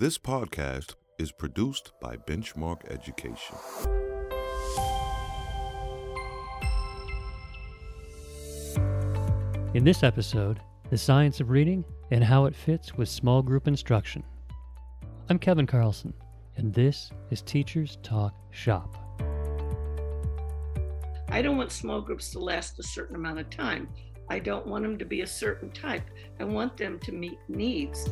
This podcast is produced by Benchmark Education. In this episode, the science of reading and how it fits with small group instruction. I'm Kevin Carlson, and this is Teachers Talk Shop. I don't want small groups to last a certain amount of time. I don't want them to be a certain type. I want them to meet needs.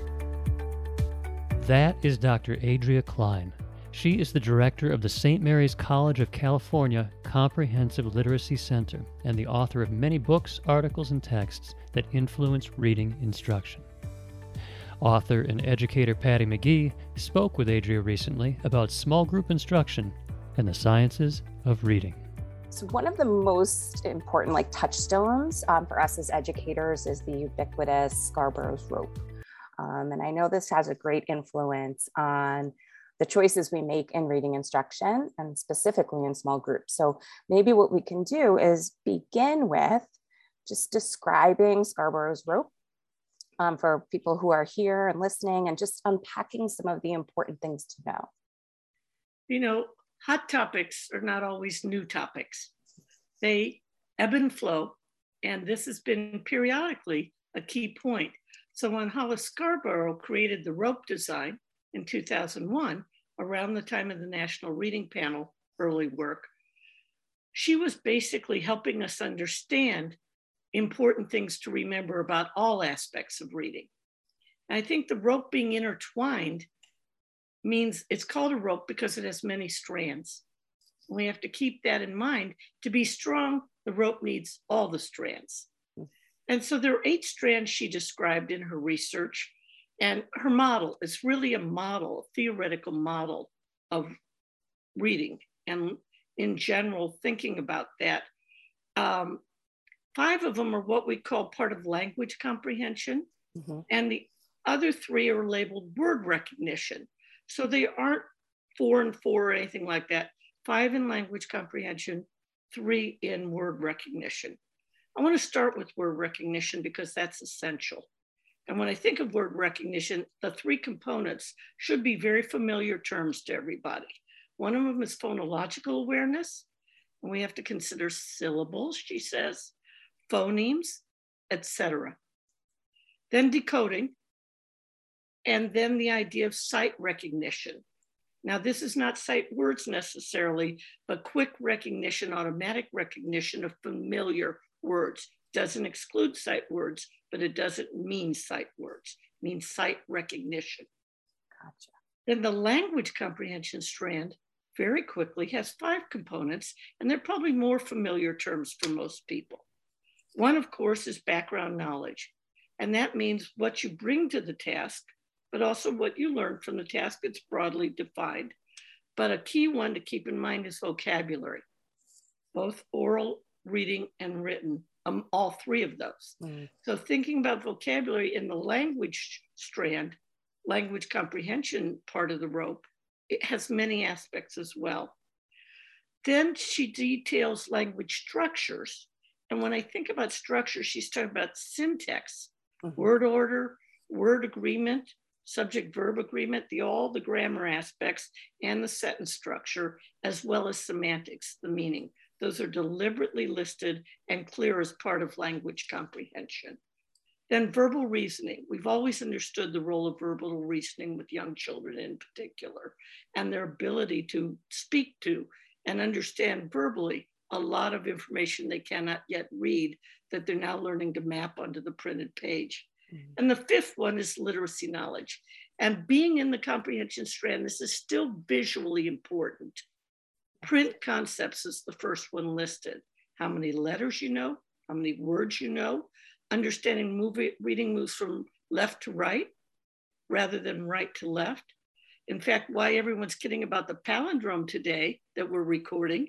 That is Dr. Adria Klein. She is the director of the St. Mary's College of California Comprehensive Literacy Center and the author of many books, articles, and texts that influence reading instruction. Author and educator Patty McGee spoke with Adria recently about small group instruction and the sciences of reading. So one of the most important like touchstones um, for us as educators is the ubiquitous Scarborough's rope. Um, and I know this has a great influence on the choices we make in reading instruction and specifically in small groups. So maybe what we can do is begin with just describing Scarborough's rope um, for people who are here and listening and just unpacking some of the important things to know. You know, hot topics are not always new topics. They ebb and flow, and this has been periodically a key point. So when Hollis Scarborough created the rope design in 2001, around the time of the National Reading Panel early work, she was basically helping us understand important things to remember about all aspects of reading. And I think the rope being intertwined means it's called a rope because it has many strands. We have to keep that in mind. To be strong, the rope needs all the strands. And so there are eight strands she described in her research. And her model is really a model, a theoretical model of reading and in general thinking about that. Um, five of them are what we call part of language comprehension, mm-hmm. and the other three are labeled word recognition. So they aren't four and four or anything like that. Five in language comprehension, three in word recognition. I want to start with word recognition because that's essential. And when I think of word recognition, the three components should be very familiar terms to everybody. One of them is phonological awareness, and we have to consider syllables, she says, phonemes, etc. Then decoding, and then the idea of sight recognition. Now, this is not sight words necessarily, but quick recognition, automatic recognition of familiar words. Doesn't exclude sight words, but it doesn't mean sight words, it means sight recognition. Gotcha. Then the language comprehension strand very quickly has five components, and they're probably more familiar terms for most people. One, of course, is background knowledge, and that means what you bring to the task but also what you learn from the task It's broadly defined. But a key one to keep in mind is vocabulary, both oral, reading, and written, um, all three of those. Mm. So thinking about vocabulary in the language strand, language comprehension part of the rope, it has many aspects as well. Then she details language structures. And when I think about structure, she's talking about syntax, mm-hmm. word order, word agreement, subject verb agreement, the all the grammar aspects and the sentence structure, as well as semantics, the meaning. Those are deliberately listed and clear as part of language comprehension. Then verbal reasoning. We've always understood the role of verbal reasoning with young children in particular, and their ability to speak to and understand verbally a lot of information they cannot yet read that they're now learning to map onto the printed page. Mm-hmm. And the fifth one is literacy knowledge. And being in the comprehension strand, this is still visually important. Print concepts is the first one listed. How many letters you know, how many words you know, understanding movie, reading moves from left to right rather than right to left. In fact, why everyone's kidding about the palindrome today that we're recording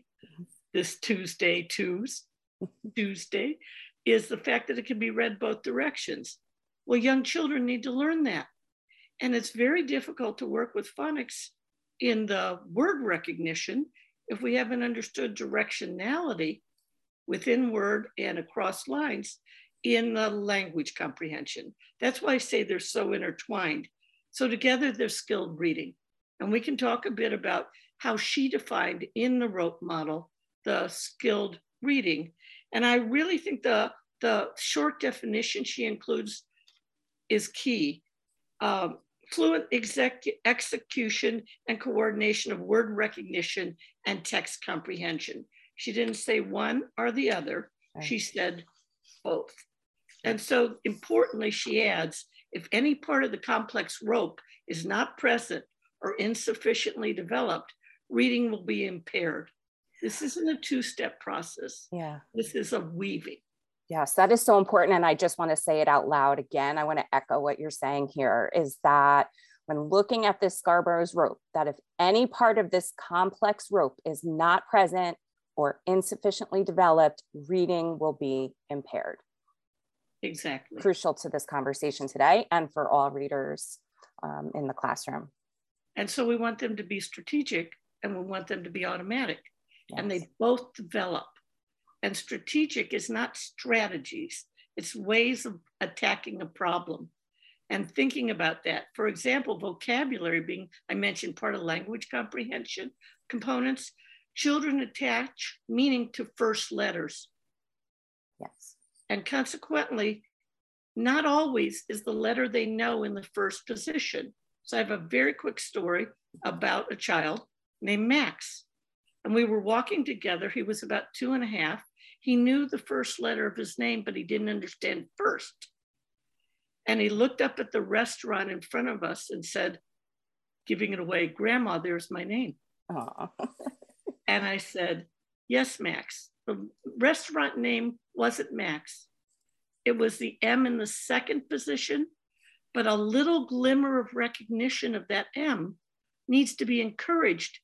this Tuesday, Tuesday, is the fact that it can be read both directions. Well, young children need to learn that. And it's very difficult to work with phonics in the word recognition if we haven't understood directionality within word and across lines in the language comprehension. That's why I say they're so intertwined. So together they're skilled reading. And we can talk a bit about how she defined in the rope model the skilled reading. And I really think the, the short definition she includes is key. Um, fluent exec- execution and coordination of word recognition and text comprehension. She didn't say one or the other, she said both. And so importantly, she adds if any part of the complex rope is not present or insufficiently developed, reading will be impaired. This isn't a two step process. Yeah. This is a weaving. Yes, that is so important. And I just want to say it out loud again. I want to echo what you're saying here is that when looking at this Scarborough's rope, that if any part of this complex rope is not present or insufficiently developed, reading will be impaired. Exactly. Crucial to this conversation today and for all readers um, in the classroom. And so we want them to be strategic and we want them to be automatic. Yes. And they both develop. And strategic is not strategies, it's ways of attacking a problem and thinking about that. For example, vocabulary being, I mentioned, part of language comprehension components. Children attach meaning to first letters. Yes. And consequently, not always is the letter they know in the first position. So I have a very quick story about a child named Max. And we were walking together. He was about two and a half. He knew the first letter of his name, but he didn't understand first. And he looked up at the restaurant in front of us and said, giving it away, Grandma, there's my name. and I said, Yes, Max. The restaurant name wasn't Max. It was the M in the second position, but a little glimmer of recognition of that M needs to be encouraged,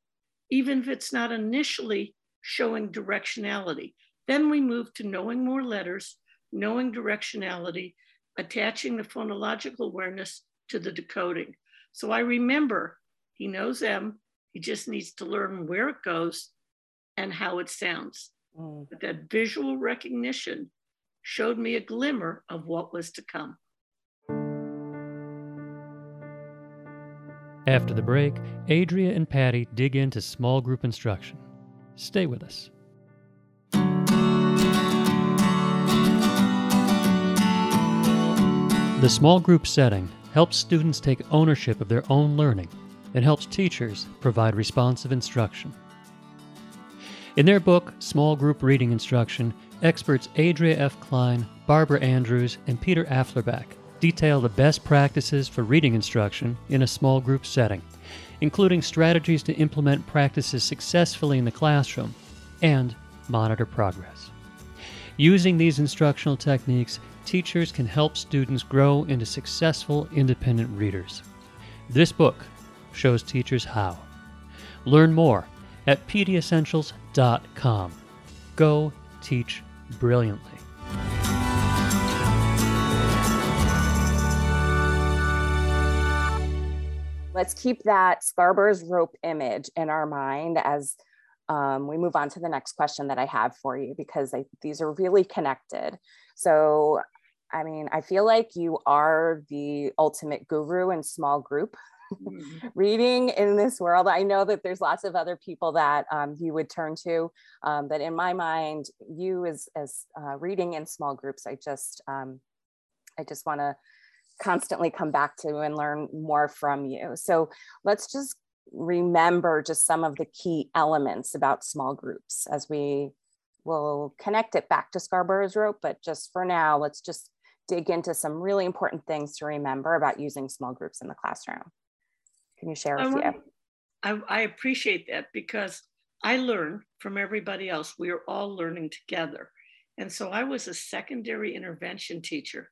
even if it's not initially showing directionality. Then we move to knowing more letters, knowing directionality, attaching the phonological awareness to the decoding. So I remember he knows M, he just needs to learn where it goes and how it sounds. Mm. But that visual recognition showed me a glimmer of what was to come. After the break, Adria and Patty dig into small group instruction. Stay with us. The small group setting helps students take ownership of their own learning and helps teachers provide responsive instruction. In their book, Small Group Reading Instruction, experts Adria F. Klein, Barbara Andrews, and Peter Afflerbach detail the best practices for reading instruction in a small group setting, including strategies to implement practices successfully in the classroom and monitor progress. Using these instructional techniques, teachers can help students grow into successful independent readers. This book shows teachers how. Learn more at pdessentials.com. Go teach brilliantly. Let's keep that Scarborough's rope image in our mind as um, we move on to the next question that I have for you because I, these are really connected. So I mean, I feel like you are the ultimate guru in small group mm-hmm. reading in this world. I know that there's lots of other people that um, you would turn to, um, but in my mind, you as as uh, reading in small groups, I just um, I just want to constantly come back to and learn more from you. So let's just remember just some of the key elements about small groups as we will connect it back to Scarborough's rope. But just for now, let's just dig into some really important things to remember about using small groups in the classroom. Can you share a few? I, I appreciate that because I learn from everybody else. We are all learning together. And so I was a secondary intervention teacher.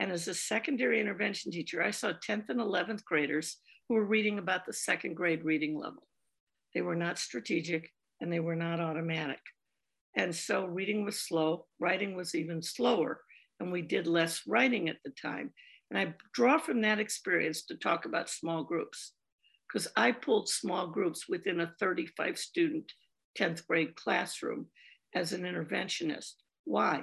And as a secondary intervention teacher, I saw 10th and 11th graders who were reading about the second grade reading level. They were not strategic and they were not automatic. And so reading was slow, writing was even slower and we did less writing at the time. And I draw from that experience to talk about small groups because I pulled small groups within a 35 student 10th grade classroom as an interventionist. Why?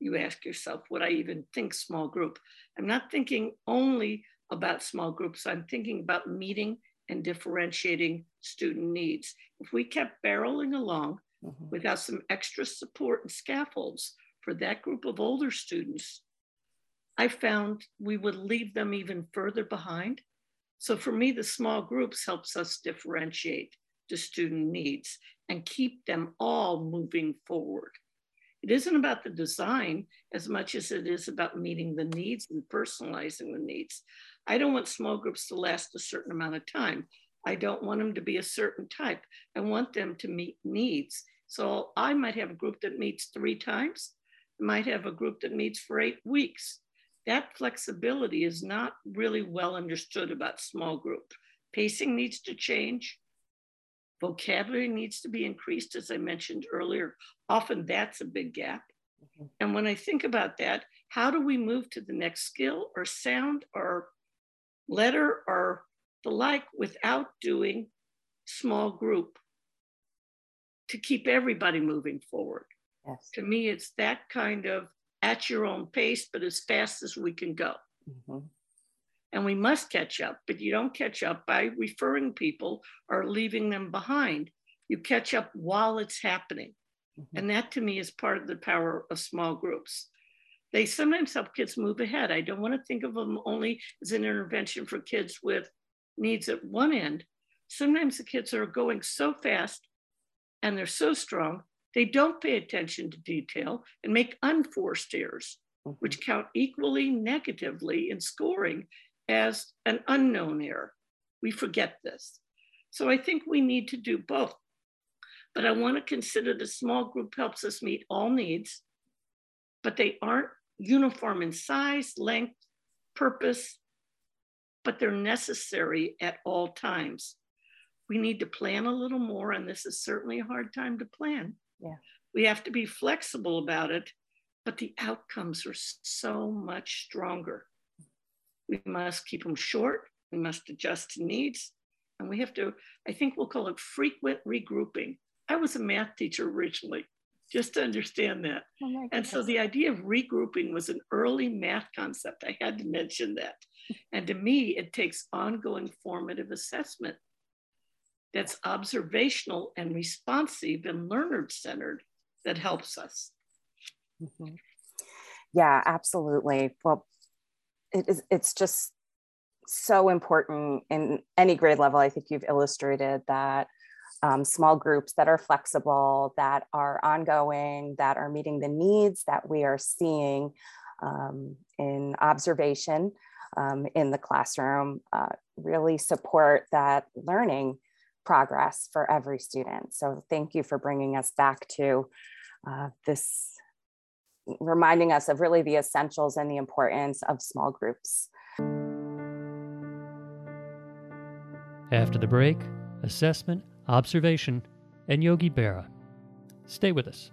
You ask yourself, would I even think small group? I'm not thinking only about small groups. I'm thinking about meeting and differentiating student needs. If we kept barreling along mm-hmm. without some extra support and scaffolds for that group of older students, I found we would leave them even further behind. So for me, the small groups helps us differentiate the student needs and keep them all moving forward. It isn't about the design as much as it is about meeting the needs and personalizing the needs. I don't want small groups to last a certain amount of time. I don't want them to be a certain type. I want them to meet needs. So I might have a group that meets three times, might have a group that meets for eight weeks. That flexibility is not really well understood about small group. Pacing needs to change. Vocabulary needs to be increased, as I mentioned earlier. Often that's a big gap. Mm-hmm. And when I think about that, how do we move to the next skill or sound or letter or the like without doing small group to keep everybody moving forward? Yes. To me, it's that kind of at your own pace, but as fast as we can go. Mm-hmm and we must catch up, but you don't catch up by referring people or leaving them behind. You catch up while it's happening. Mm-hmm. And that to me is part of the power of small groups. They sometimes help kids move ahead. I don't want to think of them only as an intervention for kids with needs at one end. Sometimes the kids are going so fast and they're so strong, they don't pay attention to detail and make unforced errors, mm-hmm. which count equally negatively in scoring as an unknown error. We forget this. So I think we need to do both. But I want to consider the small group helps us meet all needs, but they aren't uniform in size, length, purpose, but they're necessary at all times. We need to plan a little more, and this is certainly a hard time to plan. Yeah. We have to be flexible about it, but the outcomes are so much stronger. We must keep them short. We must adjust to needs. And we have to, I think we'll call it frequent regrouping. I was a math teacher originally, just to understand that. Oh and so the idea of regrouping was an early math concept. I had to mention that. And to me, it takes ongoing formative assessment that's observational and responsive and learner centered that helps us. Mm-hmm. Yeah, absolutely. Well, it is it's just so important in any grade level i think you've illustrated that um, small groups that are flexible that are ongoing that are meeting the needs that we are seeing um, in observation um, in the classroom uh, really support that learning progress for every student so thank you for bringing us back to uh, this reminding us of really the essentials and the importance of small groups. After the break, assessment, observation, and Yogi Berra. Stay with us.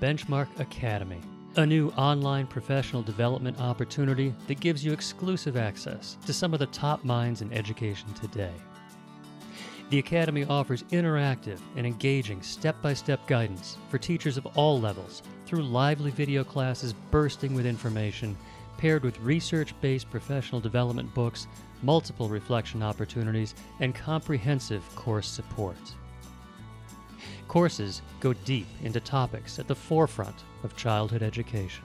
Benchmark Academy, a new online professional development opportunity that gives you exclusive access to some of the top minds in education today. The Academy offers interactive and engaging step by step guidance for teachers of all levels through lively video classes bursting with information, paired with research based professional development books, multiple reflection opportunities, and comprehensive course support. Courses go deep into topics at the forefront of childhood education.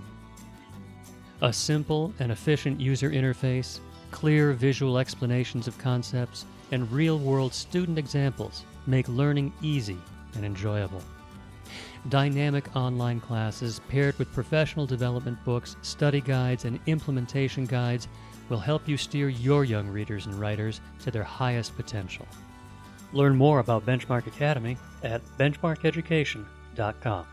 A simple and efficient user interface, clear visual explanations of concepts, and real world student examples make learning easy and enjoyable. Dynamic online classes paired with professional development books, study guides, and implementation guides will help you steer your young readers and writers to their highest potential. Learn more about Benchmark Academy at benchmarkeducation.com.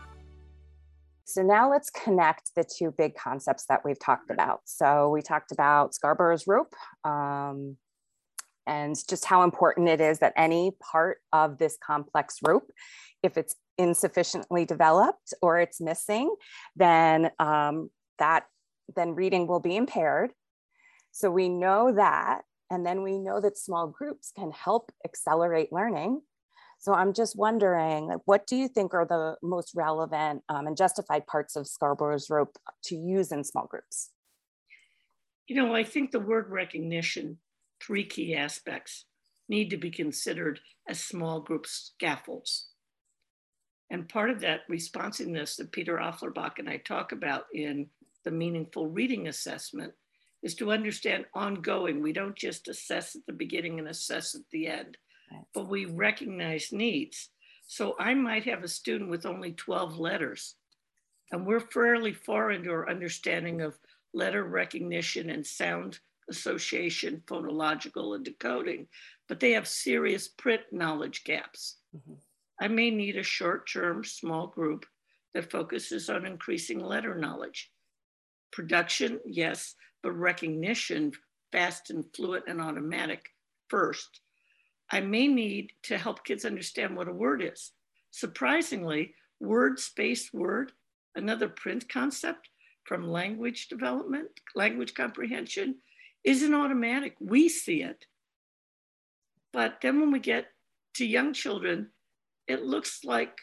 So now let's connect the two big concepts that we've talked about. So we talked about Scarborough's rope, um, and just how important it is that any part of this complex rope, if it's insufficiently developed or it's missing, then um, that then reading will be impaired. So we know that, and then we know that small groups can help accelerate learning. So I'm just wondering, like, what do you think are the most relevant um, and justified parts of Scarborough's rope to use in small groups? You know, I think the word recognition, three key aspects need to be considered as small group scaffolds. And part of that responsiveness that Peter Afflerbach and I talk about in the meaningful reading assessment is to understand ongoing. We don't just assess at the beginning and assess at the end, right. but we recognize needs. So I might have a student with only 12 letters, and we're fairly far into our understanding of letter recognition and sound association, phonological and decoding, but they have serious print knowledge gaps. Mm-hmm. I may need a short term small group that focuses on increasing letter knowledge. Production, yes, but recognition, fast and fluent and automatic first. I may need to help kids understand what a word is. Surprisingly, word space word, another print concept from language development, language comprehension, isn't automatic. We see it. But then when we get to young children, it looks like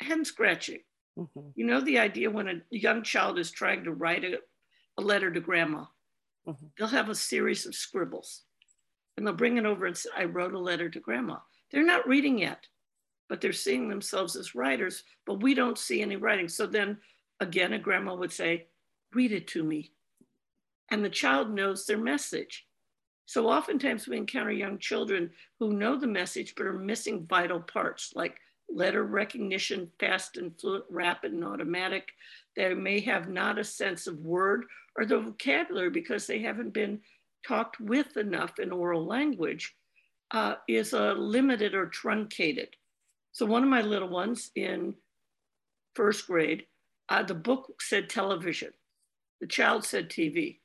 hen scratching. Mm-hmm. You know, the idea when a young child is trying to write a, a letter to grandma, mm-hmm. they'll have a series of scribbles and they'll bring it over and say, I wrote a letter to grandma. They're not reading yet, but they're seeing themselves as writers, but we don't see any writing. So then again, a grandma would say, Read it to me. And the child knows their message. So oftentimes we encounter young children who know the message but are missing vital parts like letter recognition, fast and fluent, rapid and automatic. They may have not a sense of word or the vocabulary because they haven't been talked with enough in oral language uh, is uh, limited or truncated. So one of my little ones in first grade, uh, the book said television. The child said TV.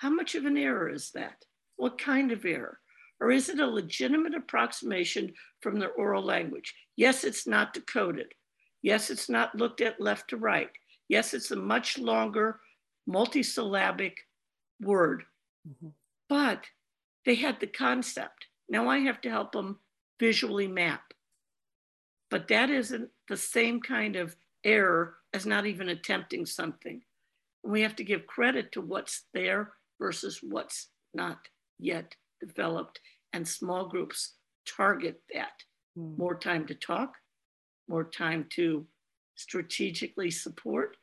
How much of an error is that? What kind of error? Or is it a legitimate approximation from their oral language? Yes, it's not decoded. Yes, it's not looked at left to right. Yes, it's a much longer multisyllabic word. Mm-hmm. But they had the concept. Now I have to help them visually map. But that isn't the same kind of error as not even attempting something. We have to give credit to what's there versus what's not yet developed. And small groups target that mm. more time to talk, more time to strategically support,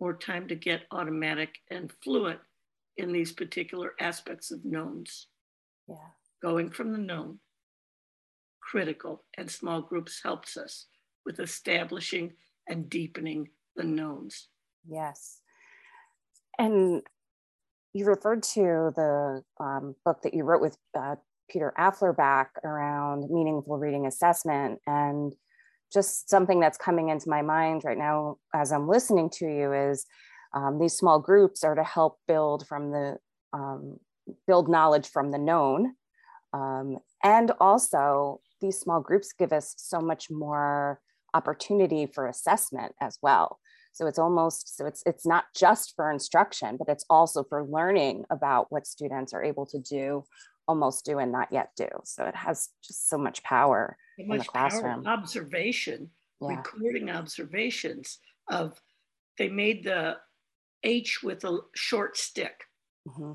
more time to get automatic and fluent in these particular aspects of knowns. Yeah. Going from the known, critical, and small groups helps us with establishing and deepening the knowns. Yes. And you referred to the um, book that you wrote with uh, Peter Afflerbach around meaningful reading assessment. And just something that's coming into my mind right now as I'm listening to you is um, these small groups are to help build from the um, build knowledge from the known. Um, and also these small groups give us so much more opportunity for assessment as well. So it's almost so it's it's not just for instruction, but it's also for learning about what students are able to do, almost do, and not yet do. So it has just so much power so in the classroom. Power, observation, yeah. recording observations of they made the H with a short stick. Mm-hmm.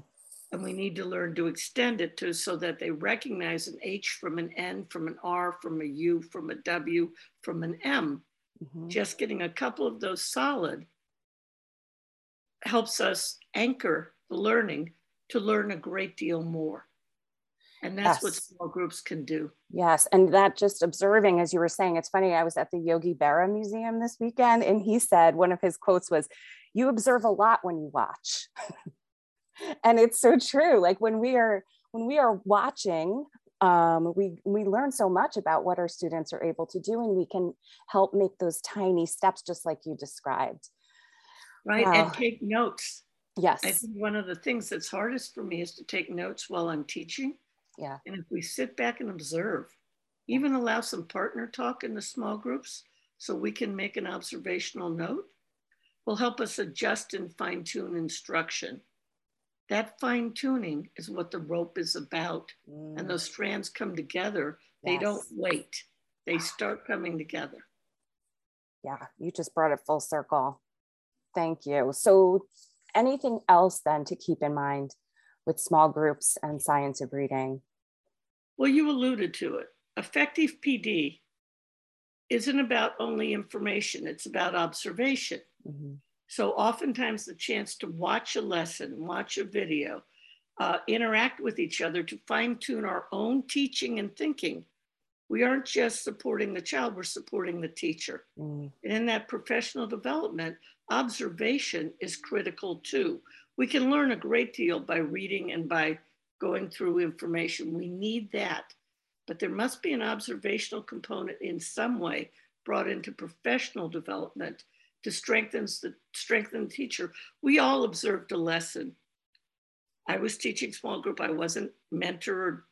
And we need to learn to extend it to so that they recognize an H from an N, from an R, from a U, from a W, from an M Mm-hmm. Just getting a couple of those solid helps us anchor the learning to learn a great deal more. And that's yes. what small groups can do. Yes. And that just observing, as you were saying, it's funny. I was at the Yogi Berra Museum this weekend, and he said one of his quotes was, You observe a lot when you watch. and it's so true. Like when we are when we are watching um, we we learn so much about what our students are able to do and we can help make those tiny steps just like you described. Right uh, and take notes. Yes. i think one of the things that's hardest for me is to take notes while i'm teaching. Yeah. And if we sit back and observe even allow some partner talk in the small groups so we can make an observational note will help us adjust and fine tune instruction that fine tuning is what the rope is about. Mm. And those strands come together. Yes. They don't wait, they start coming together. Yeah, you just brought it full circle. Thank you. So, anything else then to keep in mind with small groups and science of reading? Well, you alluded to it. Effective PD isn't about only information, it's about observation. Mm-hmm. So, oftentimes, the chance to watch a lesson, watch a video, uh, interact with each other to fine tune our own teaching and thinking. We aren't just supporting the child, we're supporting the teacher. Mm. And in that professional development, observation is critical too. We can learn a great deal by reading and by going through information. We need that. But there must be an observational component in some way brought into professional development to strengthen the strengthen the teacher. We all observed a lesson. I was teaching small group. I wasn't mentor or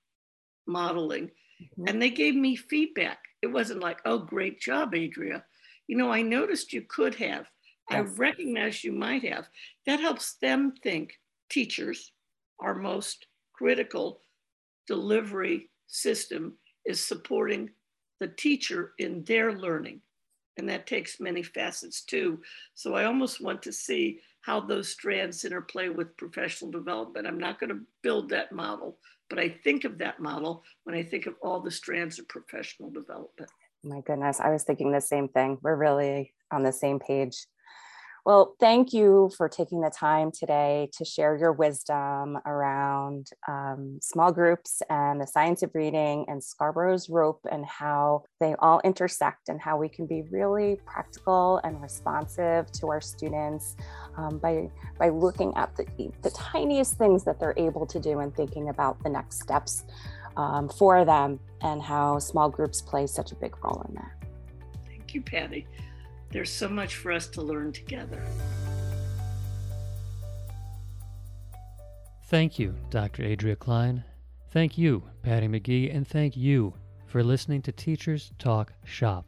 modeling, mm-hmm. and they gave me feedback. It wasn't like, "Oh, great job, Adria." You know, I noticed you could have. Yes. I recognize you might have. That helps them think. Teachers, our most critical delivery system, is supporting the teacher in their learning and that takes many facets too. So I almost want to see how those strands interplay with professional development. I'm not going to build that model, but I think of that model when I think of all the strands of professional development. My goodness, I was thinking the same thing. We're really on the same page. Well, thank you for taking the time today to share your wisdom around um, small groups and the science of reading and Scarborough's rope and how they all intersect and how we can be really practical and responsive to our students um, by, by looking at the, the tiniest things that they're able to do and thinking about the next steps um, for them and how small groups play such a big role in that. Thank you, Patty. There's so much for us to learn together. Thank you, Dr. Adria Klein. Thank you, Patty McGee, and thank you for listening to Teachers Talk Shop.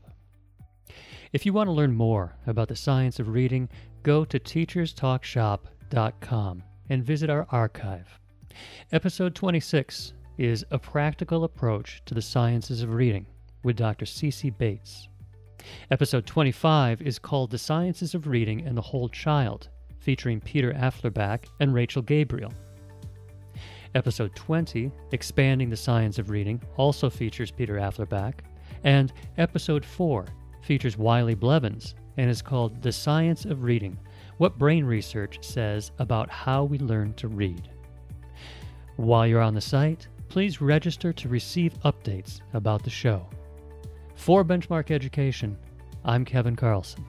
If you want to learn more about the science of reading, go to teacherstalkshop.com and visit our archive. Episode 26 is A Practical Approach to the Sciences of Reading with Dr. Cece Bates. Episode 25 is called The Sciences of Reading and the Whole Child, featuring Peter Afflerbach and Rachel Gabriel. Episode 20, Expanding the Science of Reading, also features Peter Afflerbach. And Episode 4 features Wiley Blevins and is called The Science of Reading What Brain Research Says About How We Learn to Read. While you're on the site, please register to receive updates about the show. For Benchmark Education, I'm Kevin Carlson.